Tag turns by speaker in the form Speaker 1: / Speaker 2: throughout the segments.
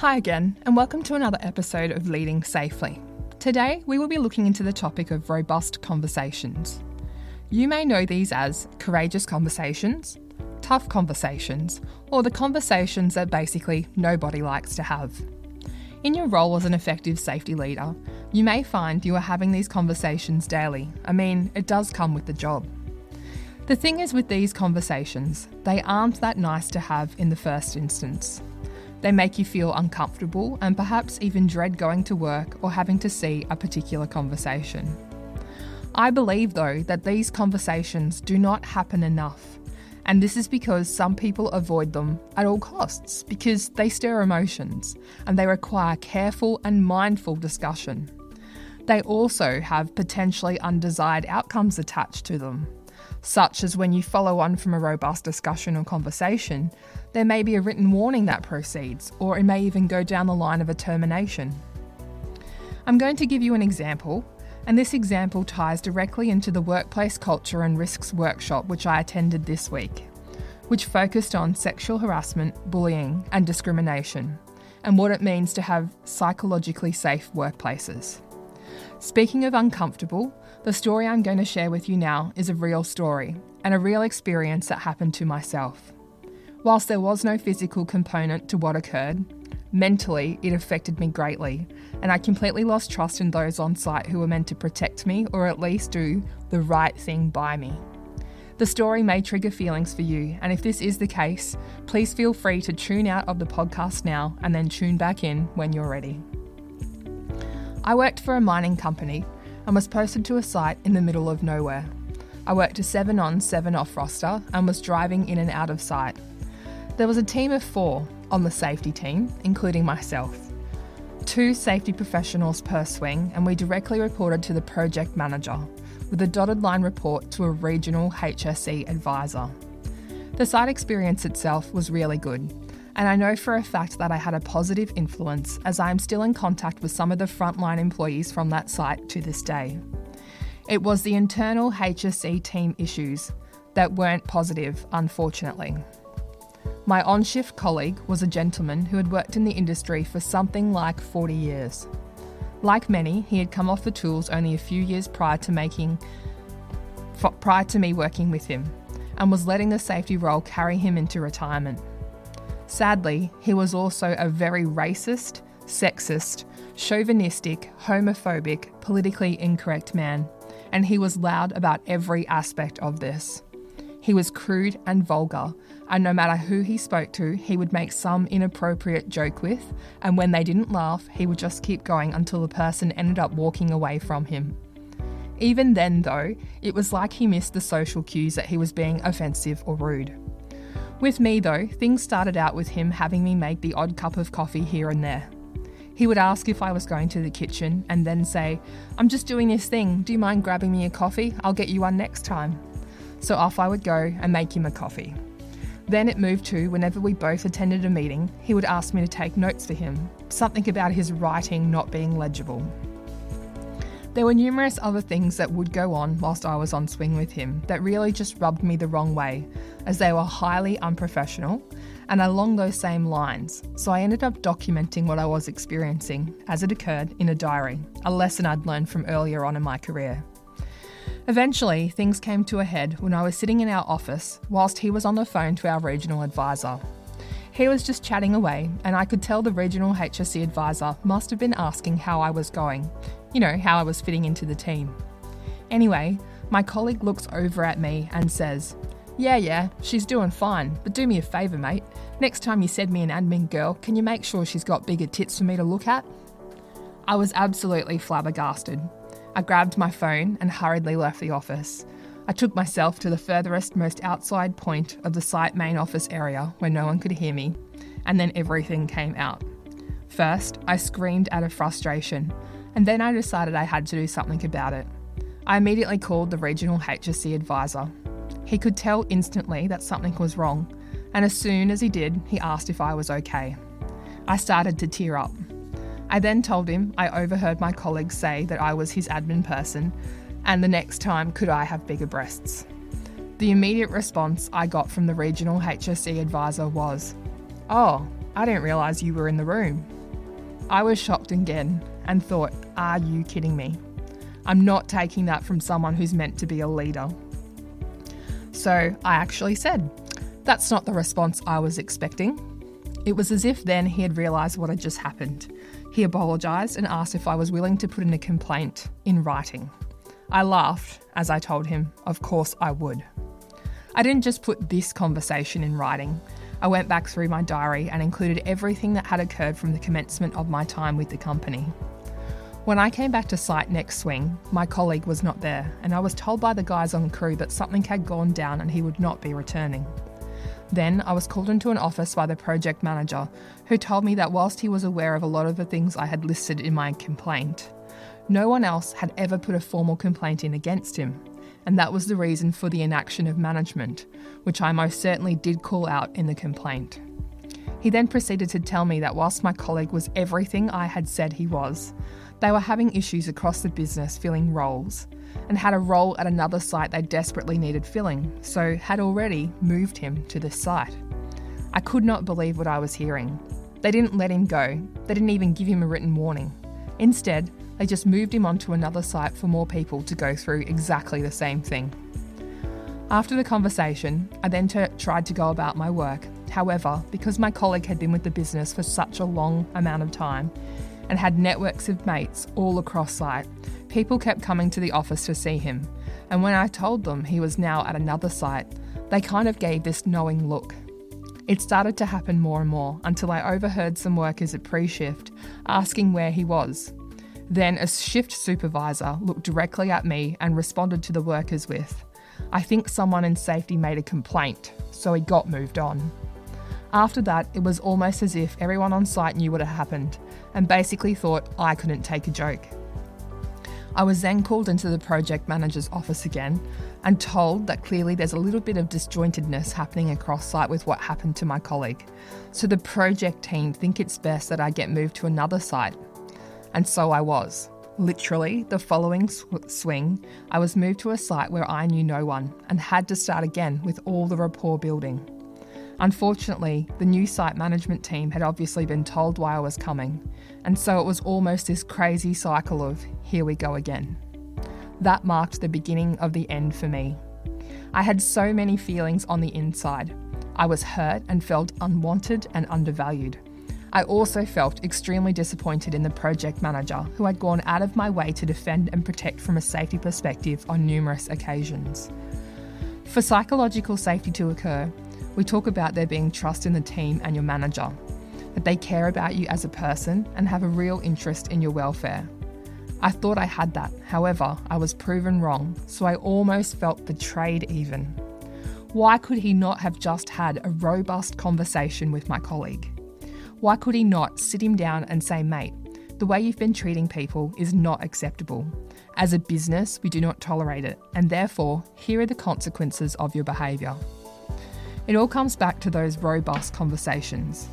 Speaker 1: Hi again, and welcome to another episode of Leading Safely. Today, we will be looking into the topic of robust conversations. You may know these as courageous conversations, tough conversations, or the conversations that basically nobody likes to have. In your role as an effective safety leader, you may find you are having these conversations daily. I mean, it does come with the job. The thing is with these conversations, they aren't that nice to have in the first instance. They make you feel uncomfortable and perhaps even dread going to work or having to see a particular conversation. I believe, though, that these conversations do not happen enough. And this is because some people avoid them at all costs because they stir emotions and they require careful and mindful discussion. They also have potentially undesired outcomes attached to them, such as when you follow on from a robust discussion or conversation, there may be a written warning that proceeds, or it may even go down the line of a termination. I'm going to give you an example, and this example ties directly into the Workplace Culture and Risks workshop which I attended this week, which focused on sexual harassment, bullying, and discrimination, and what it means to have psychologically safe workplaces. Speaking of uncomfortable, the story I'm going to share with you now is a real story and a real experience that happened to myself. Whilst there was no physical component to what occurred, mentally it affected me greatly, and I completely lost trust in those on site who were meant to protect me or at least do the right thing by me. The story may trigger feelings for you, and if this is the case, please feel free to tune out of the podcast now and then tune back in when you're ready. I worked for a mining company and was posted to a site in the middle of nowhere. I worked a 7 on, 7 off roster and was driving in and out of site. There was a team of four on the safety team, including myself. Two safety professionals per swing, and we directly reported to the project manager, with a dotted line report to a regional HSE advisor. The site experience itself was really good, and I know for a fact that I had a positive influence as I am still in contact with some of the frontline employees from that site to this day. It was the internal HSE team issues that weren't positive, unfortunately. My on shift colleague was a gentleman who had worked in the industry for something like 40 years. Like many, he had come off the tools only a few years prior to making prior to me working with him and was letting the safety role carry him into retirement. Sadly, he was also a very racist, sexist, chauvinistic, homophobic, politically incorrect man, and he was loud about every aspect of this. He was crude and vulgar, and no matter who he spoke to, he would make some inappropriate joke with, and when they didn't laugh, he would just keep going until the person ended up walking away from him. Even then, though, it was like he missed the social cues that he was being offensive or rude. With me, though, things started out with him having me make the odd cup of coffee here and there. He would ask if I was going to the kitchen and then say, I'm just doing this thing, do you mind grabbing me a coffee? I'll get you one next time. So off I would go and make him a coffee. Then it moved to whenever we both attended a meeting, he would ask me to take notes for him, something about his writing not being legible. There were numerous other things that would go on whilst I was on swing with him that really just rubbed me the wrong way, as they were highly unprofessional and along those same lines. So I ended up documenting what I was experiencing as it occurred in a diary, a lesson I'd learned from earlier on in my career. Eventually, things came to a head when I was sitting in our office whilst he was on the phone to our regional advisor. He was just chatting away, and I could tell the regional HSE advisor must have been asking how I was going, you know, how I was fitting into the team. Anyway, my colleague looks over at me and says, Yeah, yeah, she's doing fine, but do me a favour, mate. Next time you send me an admin girl, can you make sure she's got bigger tits for me to look at? I was absolutely flabbergasted. I grabbed my phone and hurriedly left the office. I took myself to the furthest, most outside point of the site main office area where no one could hear me, and then everything came out. First, I screamed out of frustration, and then I decided I had to do something about it. I immediately called the regional HSE advisor. He could tell instantly that something was wrong, and as soon as he did, he asked if I was okay. I started to tear up. I then told him I overheard my colleagues say that I was his admin person and the next time, could I have bigger breasts? The immediate response I got from the regional HSE advisor was, Oh, I didn't realise you were in the room. I was shocked again and thought, Are you kidding me? I'm not taking that from someone who's meant to be a leader. So I actually said, That's not the response I was expecting. It was as if then he had realised what had just happened. He apologised and asked if I was willing to put in a complaint in writing. I laughed as I told him, Of course I would. I didn't just put this conversation in writing. I went back through my diary and included everything that had occurred from the commencement of my time with the company. When I came back to site next swing, my colleague was not there, and I was told by the guys on crew that something had gone down and he would not be returning. Then I was called into an office by the project manager, who told me that whilst he was aware of a lot of the things I had listed in my complaint, no one else had ever put a formal complaint in against him, and that was the reason for the inaction of management, which I most certainly did call out in the complaint. He then proceeded to tell me that whilst my colleague was everything I had said he was, they were having issues across the business filling roles, and had a role at another site they desperately needed filling, so had already moved him to this site. I could not believe what I was hearing. They didn't let him go, they didn't even give him a written warning. Instead, they just moved him onto another site for more people to go through exactly the same thing. After the conversation, I then t- tried to go about my work. However, because my colleague had been with the business for such a long amount of time and had networks of mates all across site, people kept coming to the office to see him. And when I told them he was now at another site, they kind of gave this knowing look. It started to happen more and more until I overheard some workers at pre shift asking where he was then a shift supervisor looked directly at me and responded to the workers with, I think someone in safety made a complaint, so he got moved on. After that, it was almost as if everyone on site knew what had happened and basically thought I couldn't take a joke. I was then called into the project manager's office again and told that clearly there's a little bit of disjointedness happening across site with what happened to my colleague. So the project team think it's best that I get moved to another site and so I was. Literally, the following sw- swing, I was moved to a site where I knew no one and had to start again with all the rapport building. Unfortunately, the new site management team had obviously been told why I was coming, and so it was almost this crazy cycle of here we go again. That marked the beginning of the end for me. I had so many feelings on the inside. I was hurt and felt unwanted and undervalued. I also felt extremely disappointed in the project manager, who had gone out of my way to defend and protect from a safety perspective on numerous occasions. For psychological safety to occur, we talk about there being trust in the team and your manager, that they care about you as a person and have a real interest in your welfare. I thought I had that, however, I was proven wrong, so I almost felt betrayed even. Why could he not have just had a robust conversation with my colleague? Why could he not sit him down and say, mate, the way you've been treating people is not acceptable. As a business, we do not tolerate it, and therefore, here are the consequences of your behaviour. It all comes back to those robust conversations.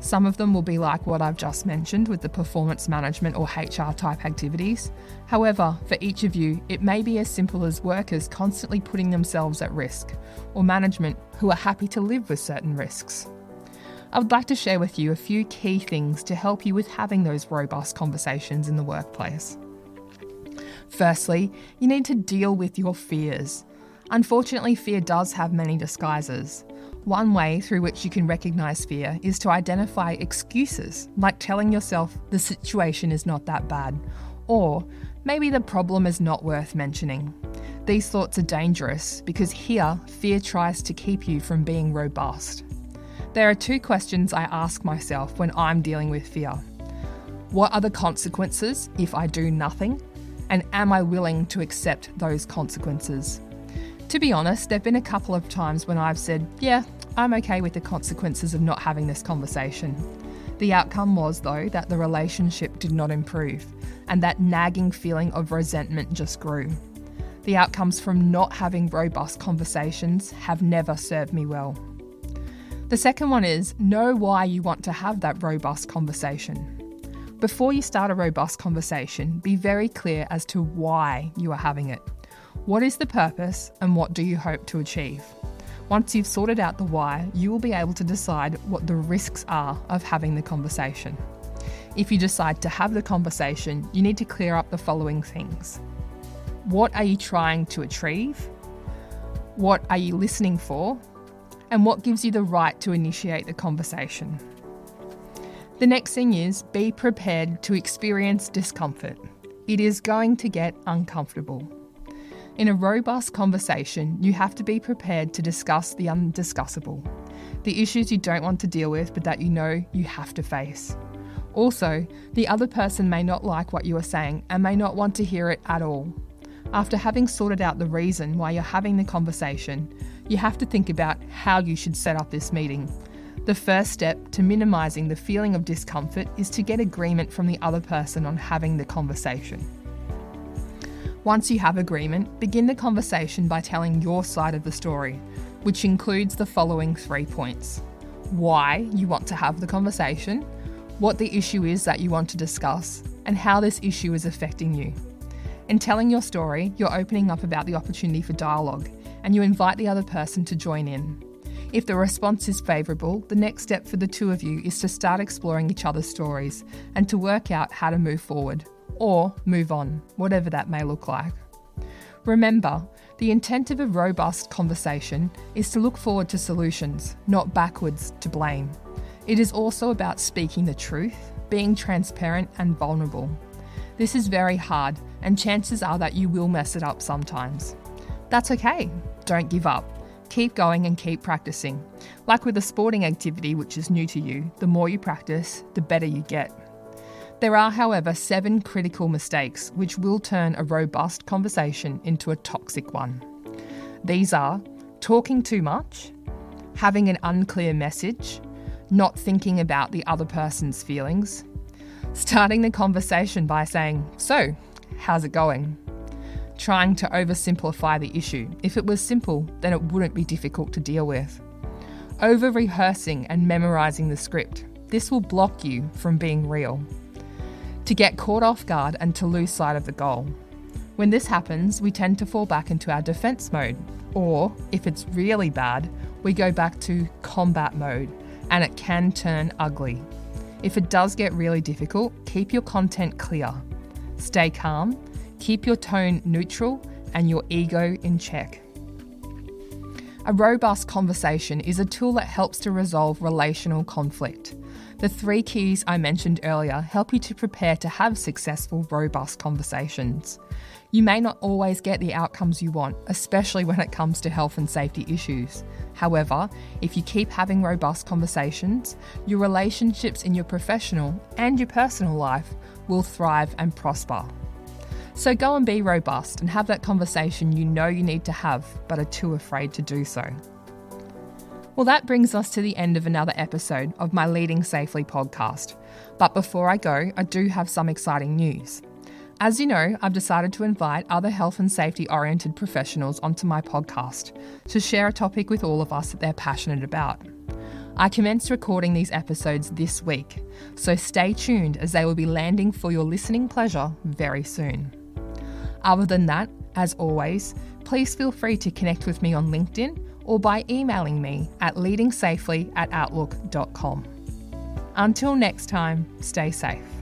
Speaker 1: Some of them will be like what I've just mentioned with the performance management or HR type activities. However, for each of you, it may be as simple as workers constantly putting themselves at risk, or management who are happy to live with certain risks. I would like to share with you a few key things to help you with having those robust conversations in the workplace. Firstly, you need to deal with your fears. Unfortunately, fear does have many disguises. One way through which you can recognise fear is to identify excuses, like telling yourself the situation is not that bad, or maybe the problem is not worth mentioning. These thoughts are dangerous because here, fear tries to keep you from being robust. There are two questions I ask myself when I'm dealing with fear What are the consequences if I do nothing? And am I willing to accept those consequences? To be honest, there have been a couple of times when I've said, Yeah, I'm okay with the consequences of not having this conversation. The outcome was, though, that the relationship did not improve, and that nagging feeling of resentment just grew. The outcomes from not having robust conversations have never served me well. The second one is know why you want to have that robust conversation. Before you start a robust conversation, be very clear as to why you are having it. What is the purpose and what do you hope to achieve? Once you've sorted out the why, you will be able to decide what the risks are of having the conversation. If you decide to have the conversation, you need to clear up the following things What are you trying to achieve? What are you listening for? And what gives you the right to initiate the conversation? The next thing is be prepared to experience discomfort. It is going to get uncomfortable. In a robust conversation, you have to be prepared to discuss the undiscussable, the issues you don't want to deal with but that you know you have to face. Also, the other person may not like what you are saying and may not want to hear it at all. After having sorted out the reason why you're having the conversation, you have to think about how you should set up this meeting. The first step to minimising the feeling of discomfort is to get agreement from the other person on having the conversation. Once you have agreement, begin the conversation by telling your side of the story, which includes the following three points why you want to have the conversation, what the issue is that you want to discuss, and how this issue is affecting you. In telling your story, you're opening up about the opportunity for dialogue and you invite the other person to join in. If the response is favourable, the next step for the two of you is to start exploring each other's stories and to work out how to move forward or move on, whatever that may look like. Remember, the intent of a robust conversation is to look forward to solutions, not backwards to blame. It is also about speaking the truth, being transparent and vulnerable. This is very hard, and chances are that you will mess it up sometimes. That's okay, don't give up. Keep going and keep practicing. Like with a sporting activity which is new to you, the more you practice, the better you get. There are, however, seven critical mistakes which will turn a robust conversation into a toxic one. These are talking too much, having an unclear message, not thinking about the other person's feelings, starting the conversation by saying, So, how's it going? Trying to oversimplify the issue. If it was simple, then it wouldn't be difficult to deal with. Over rehearsing and memorising the script. This will block you from being real to get caught off guard and to lose sight of the goal. When this happens, we tend to fall back into our defense mode, or if it's really bad, we go back to combat mode, and it can turn ugly. If it does get really difficult, keep your content clear. Stay calm, keep your tone neutral, and your ego in check. A robust conversation is a tool that helps to resolve relational conflict. The three keys I mentioned earlier help you to prepare to have successful, robust conversations. You may not always get the outcomes you want, especially when it comes to health and safety issues. However, if you keep having robust conversations, your relationships in your professional and your personal life will thrive and prosper. So go and be robust and have that conversation you know you need to have, but are too afraid to do so. Well, that brings us to the end of another episode of my Leading Safely podcast. But before I go, I do have some exciting news. As you know, I've decided to invite other health and safety oriented professionals onto my podcast to share a topic with all of us that they're passionate about. I commenced recording these episodes this week, so stay tuned as they will be landing for your listening pleasure very soon. Other than that, as always, please feel free to connect with me on LinkedIn or by emailing me at leadingsafely at outlook.com. Until next time, stay safe.